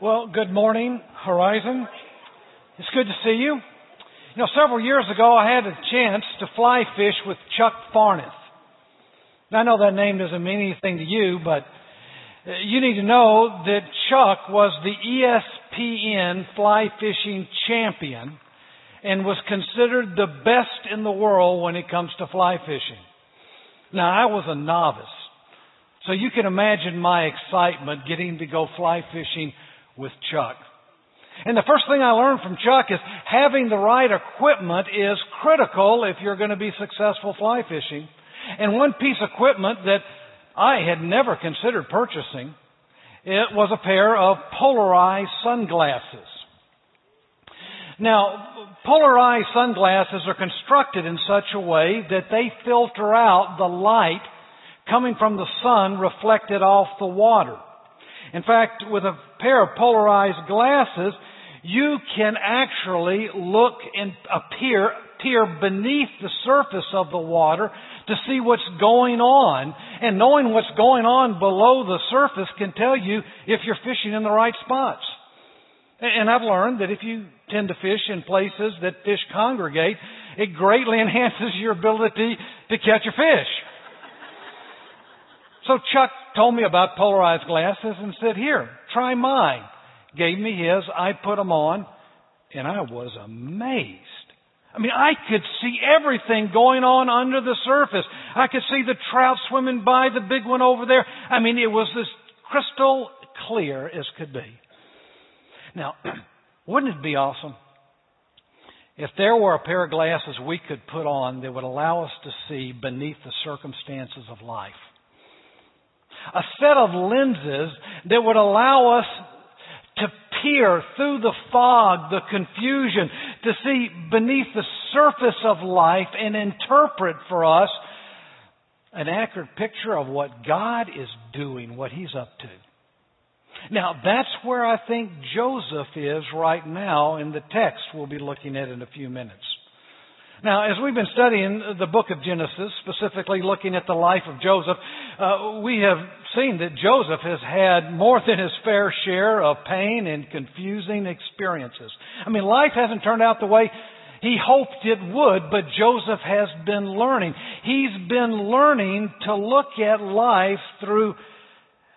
Well, good morning, Horizon. It's good to see you. You know, several years ago I had a chance to fly fish with Chuck Farneth. Now, I know that name doesn't mean anything to you, but uh, you need to know that Chuck was the ESPN fly fishing champion and was considered the best in the world when it comes to fly fishing. Now, I was a novice. So you can imagine my excitement getting to go fly fishing with Chuck. And the first thing I learned from Chuck is having the right equipment is critical if you're going to be successful fly fishing. And one piece of equipment that I had never considered purchasing, it was a pair of polarized sunglasses. Now, polarized sunglasses are constructed in such a way that they filter out the light coming from the sun reflected off the water. In fact, with a pair of polarized glasses, you can actually look and appear, peer beneath the surface of the water to see what's going on. And knowing what's going on below the surface can tell you if you're fishing in the right spots. And I've learned that if you tend to fish in places that fish congregate, it greatly enhances your ability to catch a fish. So Chuck told me about polarized glasses and said, here, try mine. Gave me his. I put them on and I was amazed. I mean, I could see everything going on under the surface. I could see the trout swimming by, the big one over there. I mean, it was as crystal clear as could be. Now, wouldn't it be awesome if there were a pair of glasses we could put on that would allow us to see beneath the circumstances of life? A set of lenses that would allow us to peer through the fog, the confusion, to see beneath the surface of life and interpret for us an accurate picture of what God is doing, what He's up to. Now, that's where I think Joseph is right now in the text we'll be looking at in a few minutes. Now, as we've been studying the book of Genesis, specifically looking at the life of Joseph, uh, we have seen that Joseph has had more than his fair share of pain and confusing experiences. I mean, life hasn't turned out the way he hoped it would, but Joseph has been learning. He's been learning to look at life through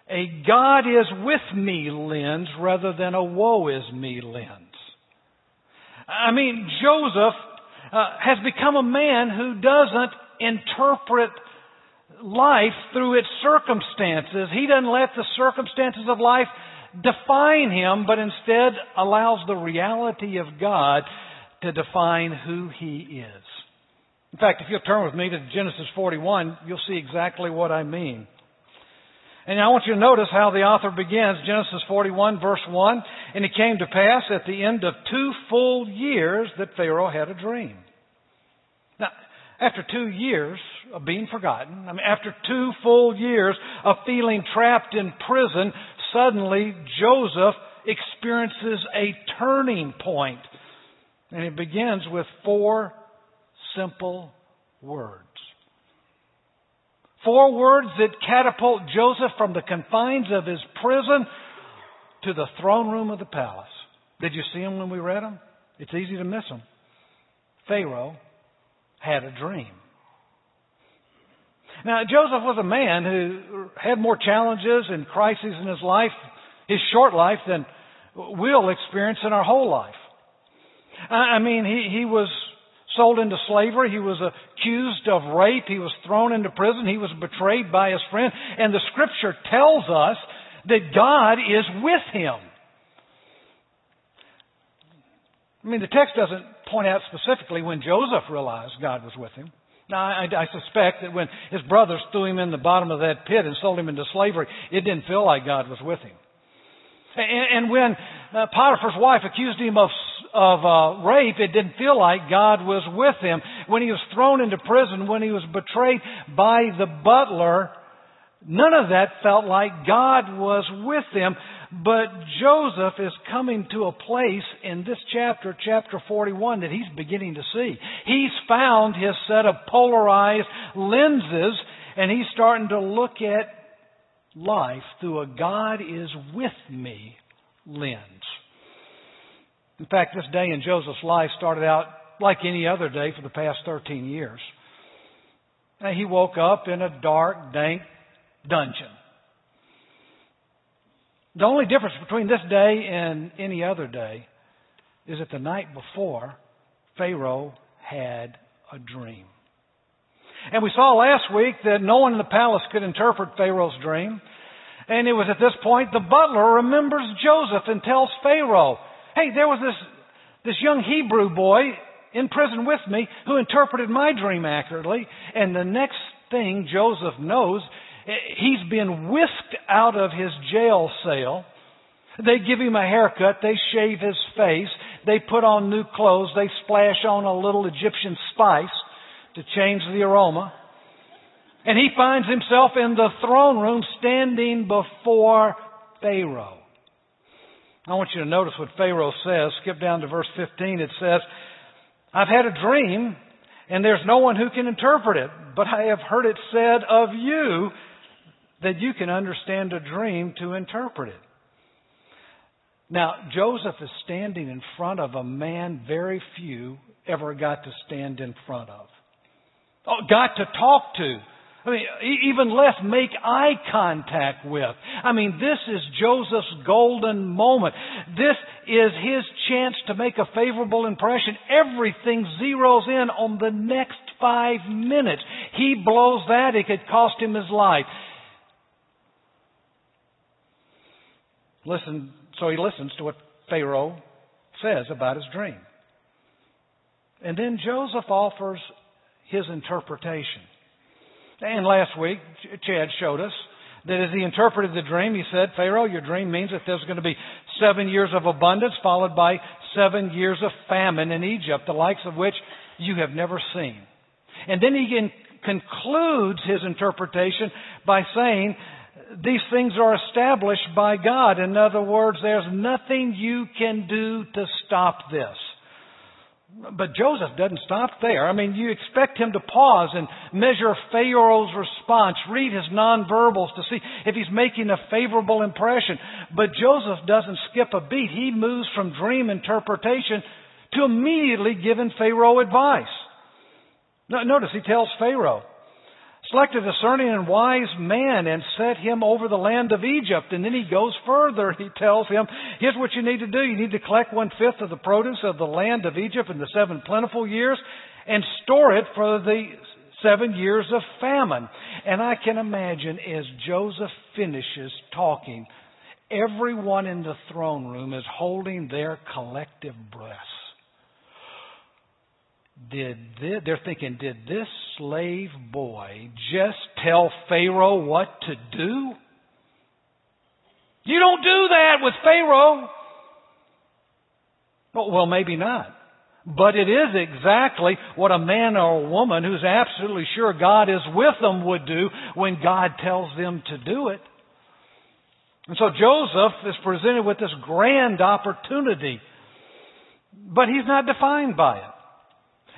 a God is with me lens rather than a woe is me lens. I mean, Joseph uh, has become a man who doesn't interpret life through its circumstances. He doesn't let the circumstances of life define him, but instead allows the reality of God to define who he is. In fact, if you'll turn with me to Genesis 41, you'll see exactly what I mean. And I want you to notice how the author begins, Genesis 41 verse 1, and it came to pass at the end of two full years that Pharaoh had a dream. Now, after two years of being forgotten, I mean, after two full years of feeling trapped in prison, suddenly Joseph experiences a turning point. And it begins with four simple words. Four words that catapult Joseph from the confines of his prison to the throne room of the palace. Did you see them when we read them? It's easy to miss them. Pharaoh had a dream. Now, Joseph was a man who had more challenges and crises in his life, his short life, than we'll experience in our whole life. I mean, he, he was sold into slavery. He was accused of rape. He was thrown into prison. He was betrayed by his friend. And the scripture tells us that God is with him. I mean, the text doesn't point out specifically when Joseph realized God was with him. Now, I, I, suspect that when his brothers threw him in the bottom of that pit and sold him into slavery, it didn't feel like God was with him. And, and when uh, Potiphar's wife accused him of of uh, rape, it didn't feel like God was with him. When he was thrown into prison, when he was betrayed by the butler, none of that felt like God was with him. But Joseph is coming to a place in this chapter, chapter 41, that he's beginning to see. He's found his set of polarized lenses and he's starting to look at life through a God is with me lens. In fact, this day in Joseph's life started out like any other day for the past 13 years. And he woke up in a dark, dank dungeon. The only difference between this day and any other day is that the night before, Pharaoh had a dream. And we saw last week that no one in the palace could interpret Pharaoh's dream. And it was at this point the butler remembers Joseph and tells Pharaoh, hey, there was this, this young Hebrew boy in prison with me who interpreted my dream accurately. And the next thing Joseph knows, eh, he's been whisked out of his jail cell. They give him a haircut. They shave his face. They put on new clothes. They splash on a little Egyptian spice to change the aroma. And he finds himself in the throne room standing before Pharaoh. I want you to notice what Pharaoh says. Skip down to verse 15. It says, I've had a dream and there's no one who can interpret it, but I have heard it said of you that you can understand a dream to interpret it. Now, Joseph is standing in front of a man very few ever got to stand in front of. Oh, got to talk to. I mean, even less make eye contact with. I mean, this is Joseph's golden moment. This is his chance to make a favorable impression. Everything zeroes in on the next five minutes. He blows that, it could cost him his life. Listen, so he listens to what Pharaoh says about his dream. And then Joseph offers his interpretation. And last week, Chad showed us that as he interpreted the dream, he said, Pharaoh, your dream means that there's going to be seven years of abundance followed by seven years of famine in Egypt, the likes of which you have never seen. And then he concludes his interpretation by saying, these things are established by God. In other words, there's nothing you can do to stop this. But Joseph doesn't stop there. I mean, you expect him to pause and measure Pharaoh's response, read his nonverbals to see if he's making a favorable impression. But Joseph doesn't skip a beat. He moves from dream interpretation to immediately giving Pharaoh advice. Notice he tells Pharaoh, Select a discerning and wise man and set him over the land of Egypt. And then he goes further. He tells him, here's what you need to do. You need to collect one fifth of the produce of the land of Egypt in the seven plentiful years and store it for the seven years of famine. And I can imagine as Joseph finishes talking, everyone in the throne room is holding their collective breaths did this, they're thinking, did this slave boy just tell Pharaoh what to do? You don't do that with Pharaoh. Oh, well, maybe not. But it is exactly what a man or a woman who's absolutely sure God is with them would do when God tells them to do it. And so Joseph is presented with this grand opportunity, but he's not defined by it.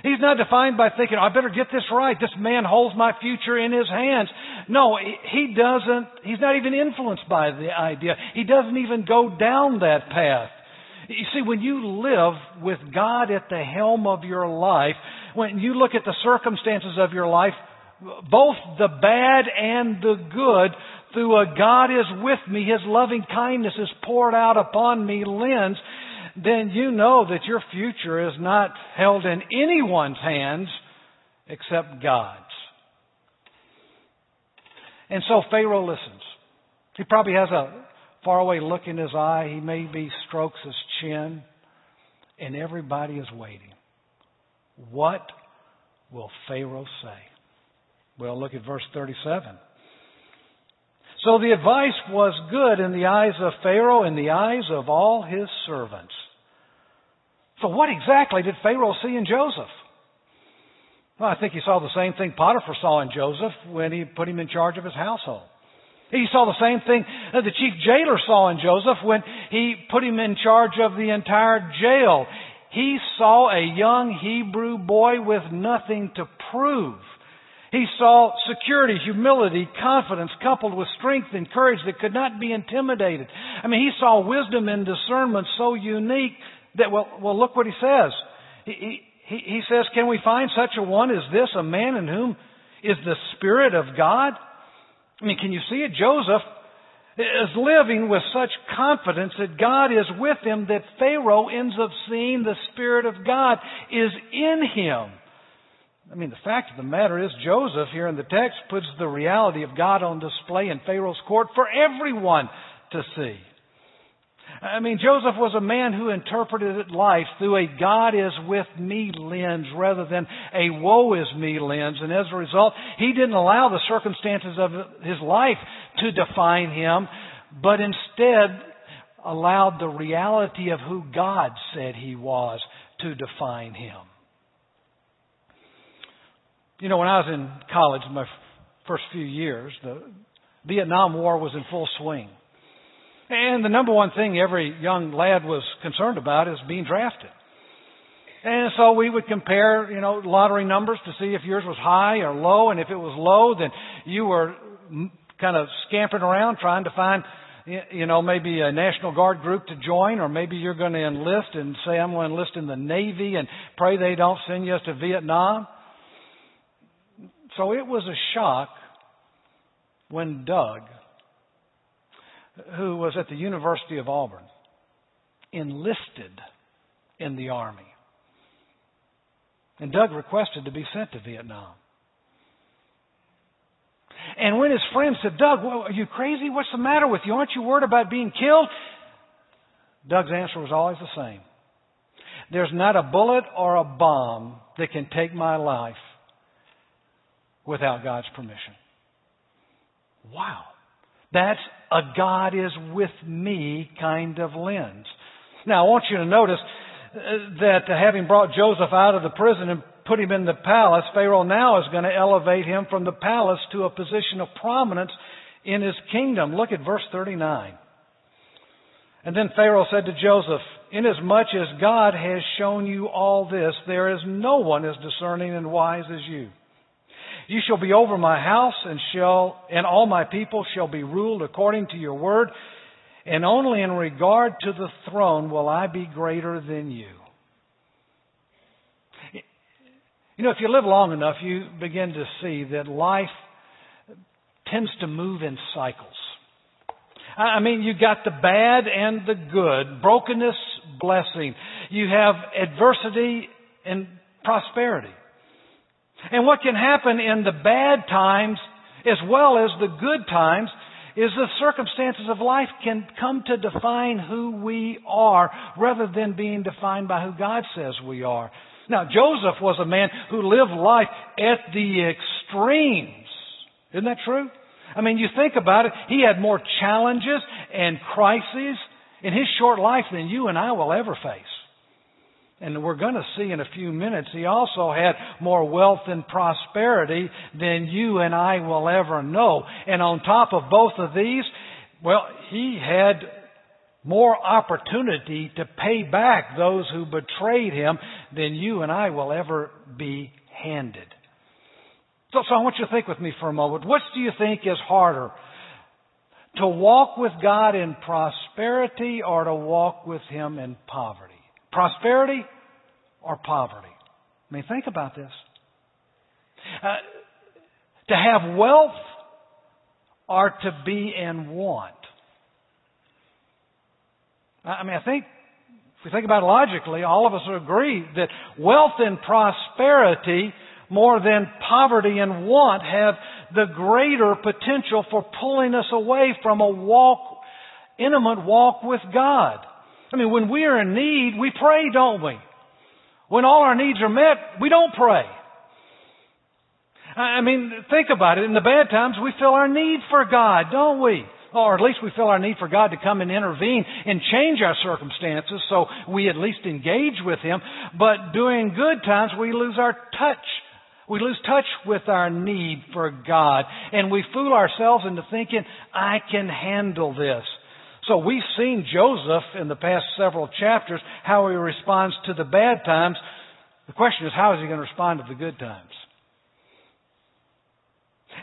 He's not defined by thinking, I better get this right. This man holds my future in his hands. No, he doesn't, he's not even influenced by the idea. He doesn't even go down that path. You see, when you live with God at the helm of your life, when you look at the circumstances of your life, both the bad and the good, through a God is with me, His loving kindness is poured out upon me lens, then you know that your future is not held in anyone's hands except God's. And so Pharaoh listens. He probably has a faraway look in his eye. He maybe strokes his chin. And everybody is waiting. What will Pharaoh say? Well, look at verse 37. So the advice was good in the eyes of Pharaoh, in the eyes of all his servants. So what exactly did Pharaoh see in Joseph? Well, I think he saw the same thing Potiphar saw in Joseph when he put him in charge of his household. He saw the same thing the chief jailer saw in Joseph when he put him in charge of the entire jail. He saw a young Hebrew boy with nothing to prove. He saw security, humility, confidence coupled with strength and courage that could not be intimidated. I mean, he saw wisdom and discernment so unique that, well, well look what he says. He, he, he says, Can we find such a one as this, a man in whom is the Spirit of God? I mean, can you see it? Joseph is living with such confidence that God is with him that Pharaoh ends up seeing the Spirit of God is in him. I mean, the fact of the matter is, Joseph here in the text puts the reality of God on display in Pharaoh's court for everyone to see. I mean, Joseph was a man who interpreted life through a God is with me lens rather than a woe is me lens. And as a result, he didn't allow the circumstances of his life to define him, but instead allowed the reality of who God said he was to define him. You know, when I was in college, my first few years, the Vietnam War was in full swing. And the number one thing every young lad was concerned about is being drafted. And so we would compare, you know, lottery numbers to see if yours was high or low. And if it was low, then you were kind of scampering around trying to find, you know, maybe a National Guard group to join, or maybe you're going to enlist and say, I'm going to enlist in the Navy and pray they don't send you to Vietnam. So it was a shock when Doug, who was at the University of Auburn, enlisted in the Army. And Doug requested to be sent to Vietnam. And when his friends said, Doug, are you crazy? What's the matter with you? Aren't you worried about being killed? Doug's answer was always the same. There's not a bullet or a bomb that can take my life without God's permission. Wow. That's a God is with me kind of lens. Now, I want you to notice uh, that having brought Joseph out of the prison and put him in the palace, Pharaoh now is going to elevate him from the palace to a position of prominence in his kingdom. Look at verse 39. And then Pharaoh said to Joseph, Inasmuch as God has shown you all this, there is no one as discerning and wise as you. You shall be over my house and shall, and all my people shall be ruled according to your word. And only in regard to the throne will I be greater than you. You know, if you live long enough, you begin to see that life tends to move in cycles. I mean, you got the bad and the good, brokenness, blessing. You have adversity and prosperity. And what can happen in the bad times as well as the good times is the circumstances of life can come to define who we are rather than being defined by who God says we are. Now, Joseph was a man who lived life at the extremes. Isn't that true? I mean, you think about it, he had more challenges and crises in his short life than you and I will ever face. And we're going to see in a few minutes, he also had more wealth and prosperity than you and I will ever know. And on top of both of these, well, he had more opportunity to pay back those who betrayed him than you and I will ever be handed. So, so I want you to think with me for a moment. What do you think is harder? To walk with God in prosperity or to walk with Him in poverty? Prosperity or poverty? I mean, think about this. Uh, to have wealth or to be in want. I mean, I think if we think about it logically, all of us agree that wealth and prosperity more than poverty and want have the greater potential for pulling us away from a walk, intimate walk with God. I mean, when we are in need, we pray, don't we? When all our needs are met, we don't pray. I mean, think about it. In the bad times, we feel our need for God, don't we? Or at least we feel our need for God to come and intervene and change our circumstances so we at least engage with Him. But during good times, we lose our touch. We lose touch with our need for God. And we fool ourselves into thinking, I can handle this. So we've seen Joseph in the past several chapters, how he responds to the bad times. The question is, how is he going to respond to the good times?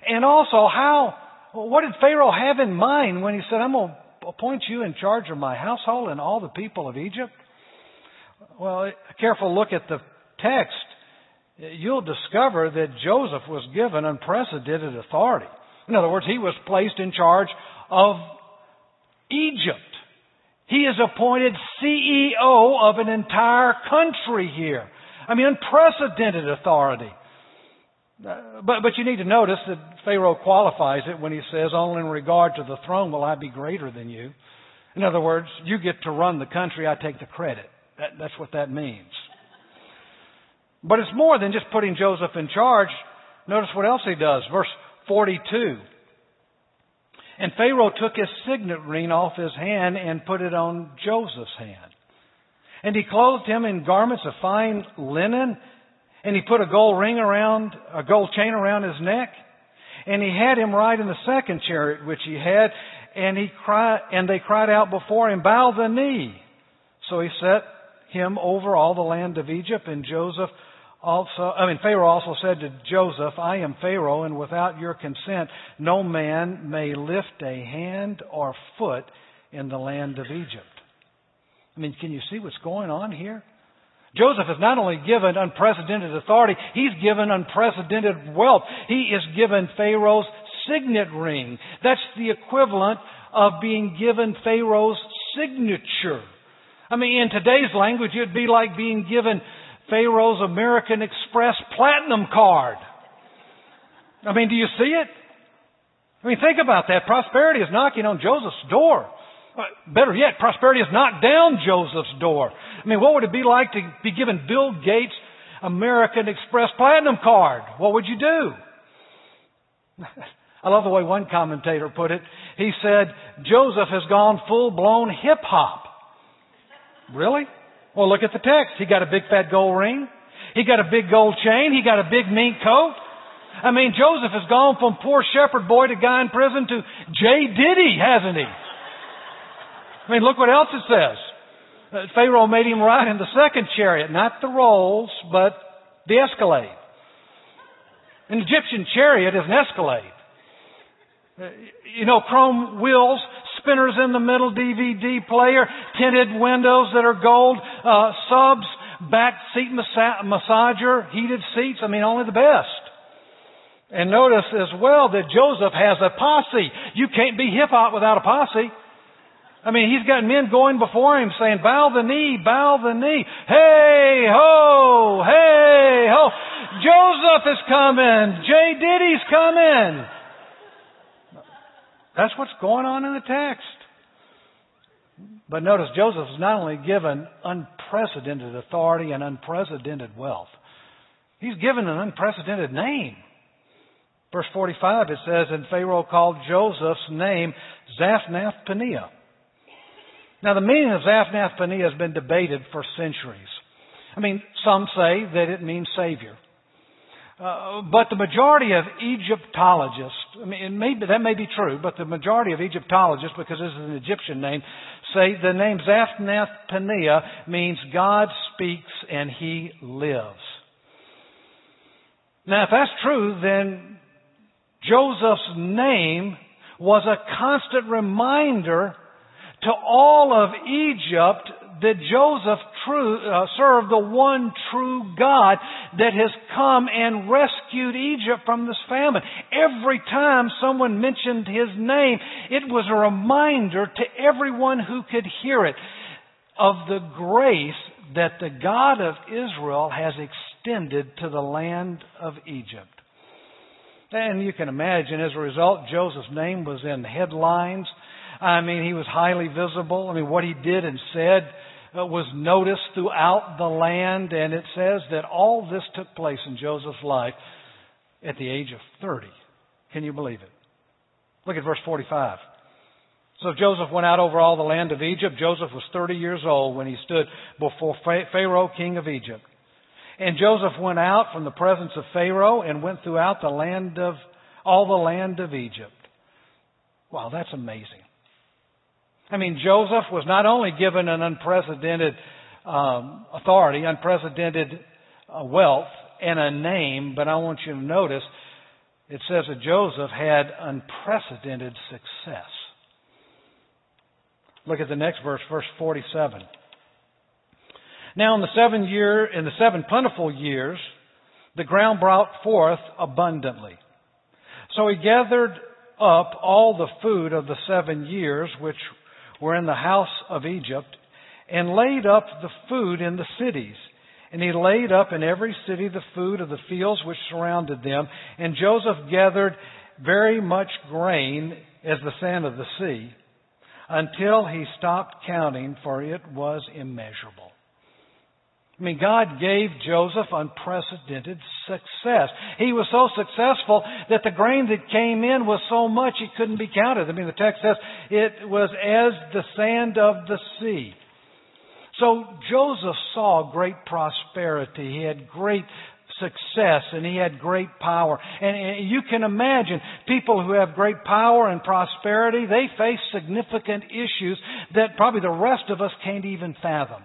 And also, how, what did Pharaoh have in mind when he said, I'm going to appoint you in charge of my household and all the people of Egypt? Well, a careful look at the text, you'll discover that Joseph was given unprecedented authority. In other words, he was placed in charge of Egypt. He is appointed CEO of an entire country here. I mean, unprecedented authority. Uh, but, but you need to notice that Pharaoh qualifies it when he says, only in regard to the throne will I be greater than you. In other words, you get to run the country, I take the credit. That, that's what that means. But it's more than just putting Joseph in charge. Notice what else he does. Verse 42. And Pharaoh took his signet ring off his hand and put it on Joseph's hand. And he clothed him in garments of fine linen, and he put a gold ring around, a gold chain around his neck. And he had him ride in the second chariot which he had, and he cried, and they cried out before him, bow the knee. So he set him over all the land of Egypt, and Joseph also, I mean, Pharaoh also said to Joseph, I am Pharaoh, and without your consent, no man may lift a hand or foot in the land of Egypt. I mean, can you see what's going on here? Joseph is not only given unprecedented authority, he's given unprecedented wealth. He is given Pharaoh's signet ring. That's the equivalent of being given Pharaoh's signature. I mean, in today's language, it'd be like being given Pharaoh's American Express Platinum card. I mean, do you see it? I mean, think about that. Prosperity is knocking on Joseph's door. Uh, better yet, prosperity has knocked down Joseph's door. I mean, what would it be like to be given Bill Gates' American Express Platinum card? What would you do? I love the way one commentator put it. He said, Joseph has gone full blown hip hop. Really? Well, look at the text. He got a big fat gold ring. He got a big gold chain. He got a big mink coat. I mean, Joseph has gone from poor shepherd boy to guy in prison to J. Diddy, hasn't he? I mean, look what else it says. Uh, Pharaoh made him ride in the second chariot, not the Rolls, but the Escalade. An Egyptian chariot is an Escalade. Uh, you know, chrome wheels, spinners in the middle, DVD player, tinted windows that are gold, uh, subs, back seat massa- massager, heated seats. I mean, only the best. And notice as well that Joseph has a posse. You can't be hip hop without a posse. I mean, he's got men going before him saying, bow the knee, bow the knee. Hey ho, hey ho. Joseph is coming. J. Diddy's coming. That's what's going on in the text. But notice Joseph is not only given unprecedented authority and unprecedented wealth, he's given an unprecedented name. Verse 45 it says, And Pharaoh called Joseph's name Zaphnath Paneah. Now the meaning of Zaphnath Paneah has been debated for centuries. I mean, some say that it means Savior. Uh, but the majority of Egyptologists, I mean, may, that may be true, but the majority of Egyptologists, because this is an Egyptian name, say the name Zaphnath Paneah means God speaks and he lives. Now, if that's true, then Joseph's name was a constant reminder to all of Egypt that Joseph true, uh, served the one true God that has come and rescued Egypt from this famine. Every time someone mentioned his name, it was a reminder to everyone who could hear it of the grace that the God of Israel has extended to the land of Egypt. And you can imagine, as a result, Joseph's name was in headlines. I mean, he was highly visible. I mean, what he did and said uh, was noticed throughout the land, and it says that all this took place in Joseph's life at the age of 30. Can you believe it? Look at verse 45. So Joseph went out over all the land of Egypt. Joseph was 30 years old when he stood before Pharaoh, king of Egypt. And Joseph went out from the presence of Pharaoh and went throughout the land of, all the land of Egypt. Wow, that's amazing. I mean, Joseph was not only given an unprecedented um, authority, unprecedented uh, wealth, and a name, but I want you to notice it says that Joseph had unprecedented success. Look at the next verse, verse 47. Now in the seven year, in the seven plentiful years, the ground brought forth abundantly. So he gathered up all the food of the seven years which were in the house of Egypt and laid up the food in the cities. And he laid up in every city the food of the fields which surrounded them. And Joseph gathered very much grain as the sand of the sea until he stopped counting, for it was immeasurable. I mean, God gave Joseph unprecedented success. He was so successful that the grain that came in was so much it couldn't be counted. I mean, the text says it was as the sand of the sea. So Joseph saw great prosperity. He had great success and he had great power. And you can imagine people who have great power and prosperity, they face significant issues that probably the rest of us can't even fathom.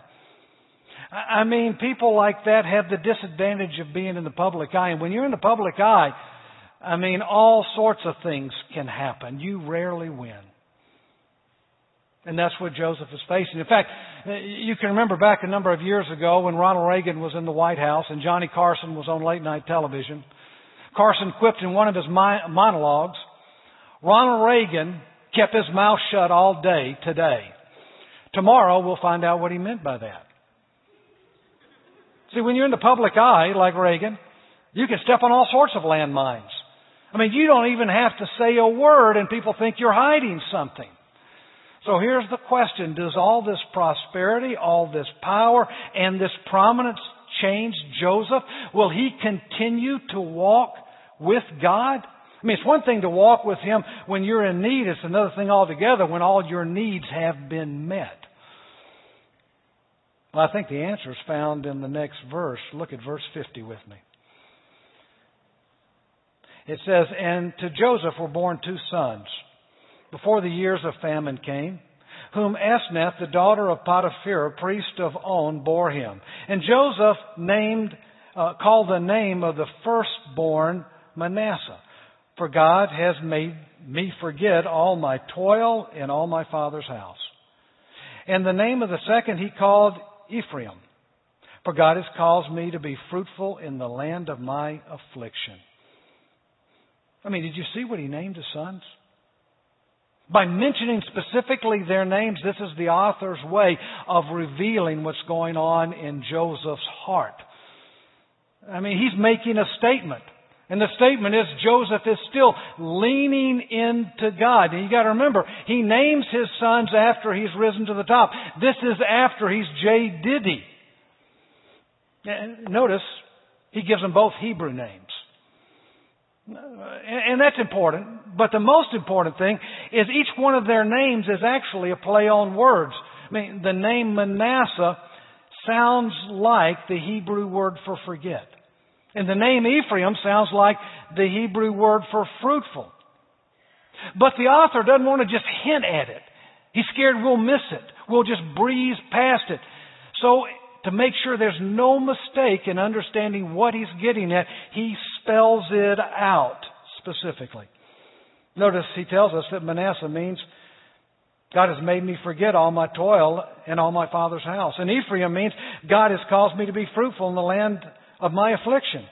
I mean, people like that have the disadvantage of being in the public eye. And when you're in the public eye, I mean, all sorts of things can happen. You rarely win. And that's what Joseph is facing. In fact, uh, you can remember back a number of years ago when Ronald Reagan was in the White House and Johnny Carson was on late night television. Carson quipped in one of his monologues, Ronald Reagan kept his mouth shut all day today. Tomorrow we'll find out what he meant by that. See, when you're in the public eye, like Reagan, you can step on all sorts of landmines. I mean, you don't even have to say a word and people think you're hiding something. So here's the question. Does all this prosperity, all this power, and this prominence change Joseph? Will he continue to walk with God? I mean, it's one thing to walk with Him when you're in need. It's another thing altogether when all your needs have been met. Well, I think the answer is found in the next verse. Look at verse 50 with me. It says, And to Joseph were born two sons before the years of famine came, whom Asenath, the daughter of Potiphar, priest of On, bore him. And Joseph named, uh, called the name of the firstborn Manasseh, for God has made me forget all my toil in all my father's house. And the name of the second he called Ephraim. For God has caused me to be fruitful in the land of my affliction. I mean, did you see what he named his sons? By mentioning specifically their names, this is the author's way of revealing what's going on in Joseph's heart. I mean, he's making a statement. And the statement is Joseph is still leaning into God. And you gotta remember, he names his sons after he's risen to the top. This is after he's J. Diddy. Notice, he gives them both Hebrew names. And that's important. But the most important thing is each one of their names is actually a play on words. I mean, the name Manasseh sounds like the Hebrew word for forget. And the name Ephraim sounds like the Hebrew word for fruitful. But the author doesn't want to just hint at it. He's scared we'll miss it. We'll just breeze past it. So to make sure there's no mistake in understanding what he's getting at, he spells it out specifically. Notice he tells us that Manasseh means God has made me forget all my toil in all my father's house. And Ephraim means God has caused me to be fruitful in the land of my affliction.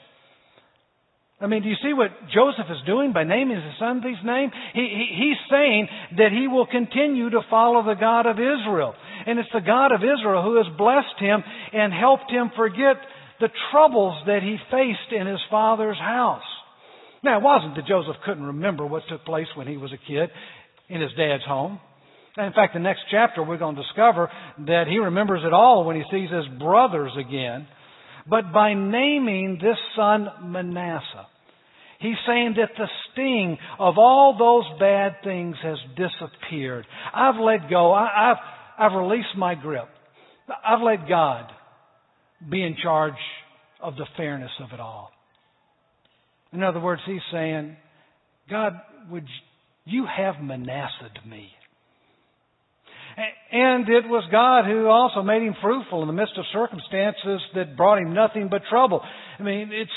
I mean, do you see what Joseph is doing by naming his son these names? He, he, he's saying that he will continue to follow the God of Israel. And it's the God of Israel who has blessed him and helped him forget the troubles that he faced in his father's house. Now, it wasn't that Joseph couldn't remember what took place when he was a kid in his dad's home. In fact, the next chapter we're going to discover that he remembers it all when he sees his brothers again. But by naming this son Manasseh, he's saying that the sting of all those bad things has disappeared. I've let go. I, have I've released my grip. I've let God be in charge of the fairness of it all. In other words, he's saying, God, would you have Manasseh me? And it was God who also made him fruitful in the midst of circumstances that brought him nothing but trouble. I mean, it's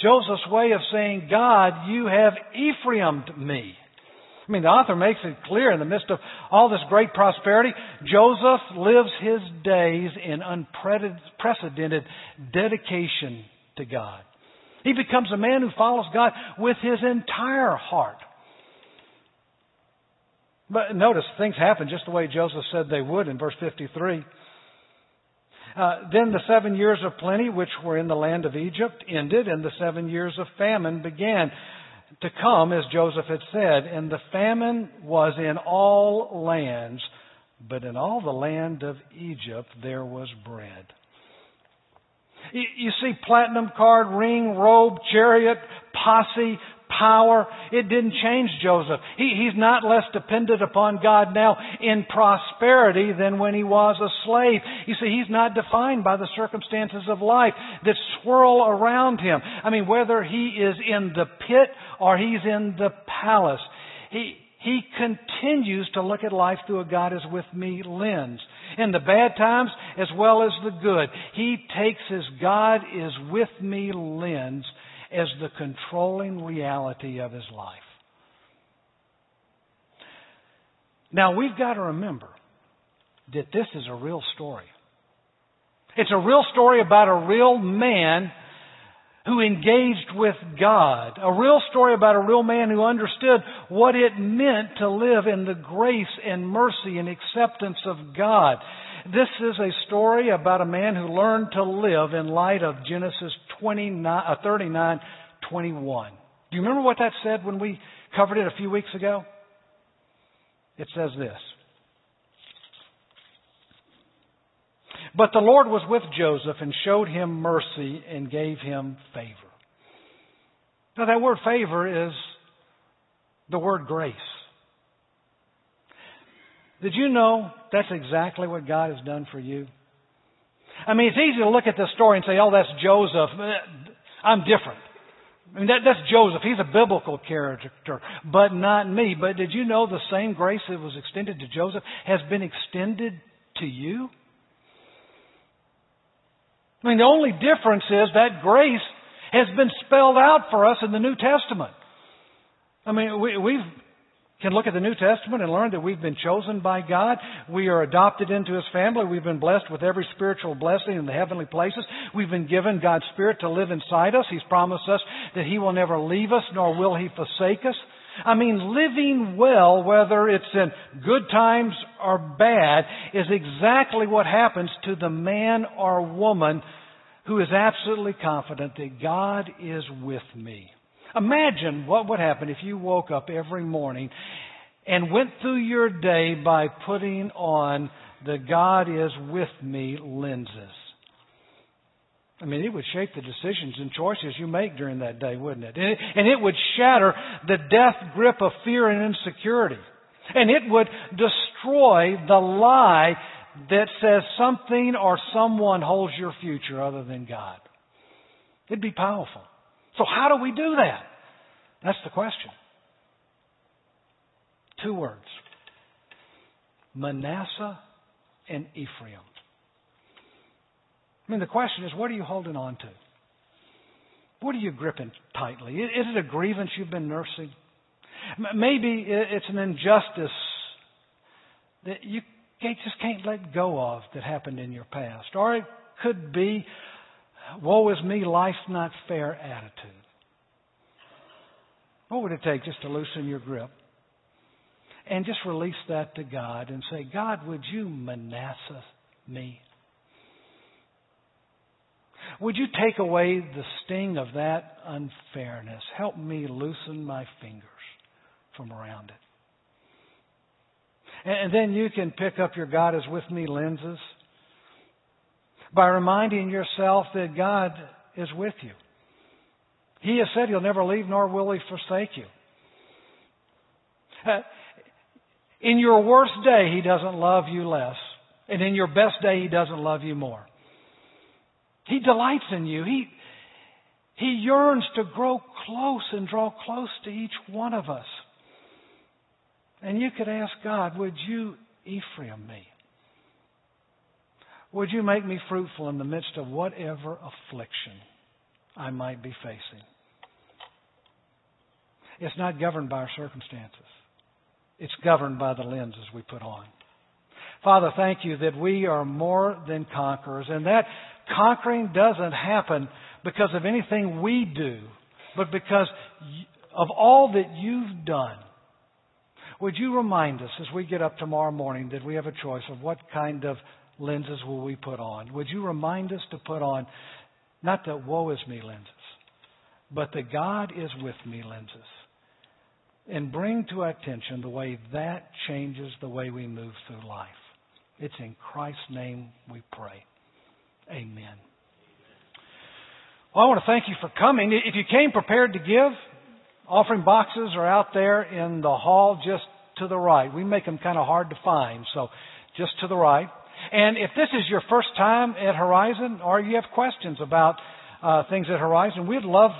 Joseph's way of saying, God, you have Ephraim'd me. I mean, the author makes it clear in the midst of all this great prosperity, Joseph lives his days in unprecedented dedication to God. He becomes a man who follows God with his entire heart. But notice, things happen just the way Joseph said they would in verse 53. Uh, then the seven years of plenty which were in the land of Egypt ended, and the seven years of famine began to come, as Joseph had said. And the famine was in all lands, but in all the land of Egypt there was bread. You see platinum card, ring, robe, chariot, posse, power. It didn't change Joseph. He, he's not less dependent upon God now in prosperity than when he was a slave. You see, he's not defined by the circumstances of life that swirl around him. I mean, whether he is in the pit or he's in the palace, he, he continues to look at life through a God is with me lens. In the bad times as well as the good. He takes his God is with me lens as the controlling reality of his life. Now we've got to remember that this is a real story. It's a real story about a real man who engaged with God. A real story about a real man who understood what it meant to live in the grace and mercy and acceptance of God. This is a story about a man who learned to live in light of Genesis 29, uh, 39, 21. Do you remember what that said when we covered it a few weeks ago? It says this. But the Lord was with Joseph and showed him mercy and gave him favor. Now that word favor is the word grace. Did you know that's exactly what God has done for you? I mean, it's easy to look at this story and say, oh, that's Joseph. I'm different. I mean, that, that's Joseph. He's a biblical character, but not me. But did you know the same grace that was extended to Joseph has been extended to you? I mean, the only difference is that grace has been spelled out for us in the New Testament. I mean, we, we've can look at the New Testament and learn that we've been chosen by God. We are adopted into His family. We've been blessed with every spiritual blessing in the heavenly places. We've been given God's Spirit to live inside us. He's promised us that He will never leave us, nor will He forsake us. I mean, living well, whether it's in good times or bad, is exactly what happens to the man or woman who is absolutely confident that God is with me. Imagine what would happen if you woke up every morning and went through your day by putting on the God is with me lenses. I mean, it would shape the decisions and choices you make during that day, wouldn't it? And, it? and it would shatter the death grip of fear and insecurity. And it would destroy the lie that says something or someone holds your future other than God. It'd be powerful. So how do we do that? That's the question. Two words. Manasseh and Ephraim. I mean, the question is, what are you holding on to? What are you gripping tightly? Is it a grievance you've been nursing? Maybe it's an injustice that you just can't let go of that happened in your past. Or it could be, woe is me, life's not fair attitude. What would it take just to loosen your grip? And just release that to God and say, God, would you Manasseh me? Would you take away the sting of that unfairness? Help me loosen my fingers from around it. And then you can pick up your God is with me lenses by reminding yourself that God is with you. He has said He'll never leave nor will He forsake you. Uh, in your worst day, He doesn't love you less. And in your best day, He doesn't love you more. He delights in you. He, he yearns to grow close and draw close to each one of us. And you could ask God, would you Ephraim me? Would you make me fruitful in the midst of whatever affliction I might be facing. It's not governed by our circumstances. It's governed by the lenses we put on. Father, thank you that we are more than conquerors and that conquering doesn't happen because of anything we do, but because of all that you've done. Would you remind us as we get up tomorrow morning that we have a choice of what kind of lenses will we put on? Would you remind us to put on not the woe is me lenses, but the God is with me lenses? And bring to attention the way that changes the way we move through life. It's in Christ's name we pray. Amen. Well, I want to thank you for coming. If you came prepared to give, offering boxes are out there in the hall just to the right. We make them kind of hard to find, so just to the right. And if this is your first time at Horizon or you have questions about uh, things at Horizon, we'd love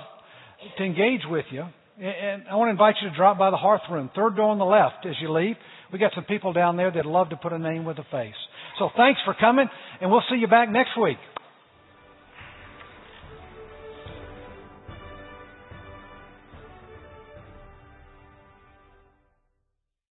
to engage with you. And I want to invite you to drop by the hearth room, third door on the left as you leave. We got some people down there that'd love to put a name with a face. So thanks for coming, and we'll see you back next week.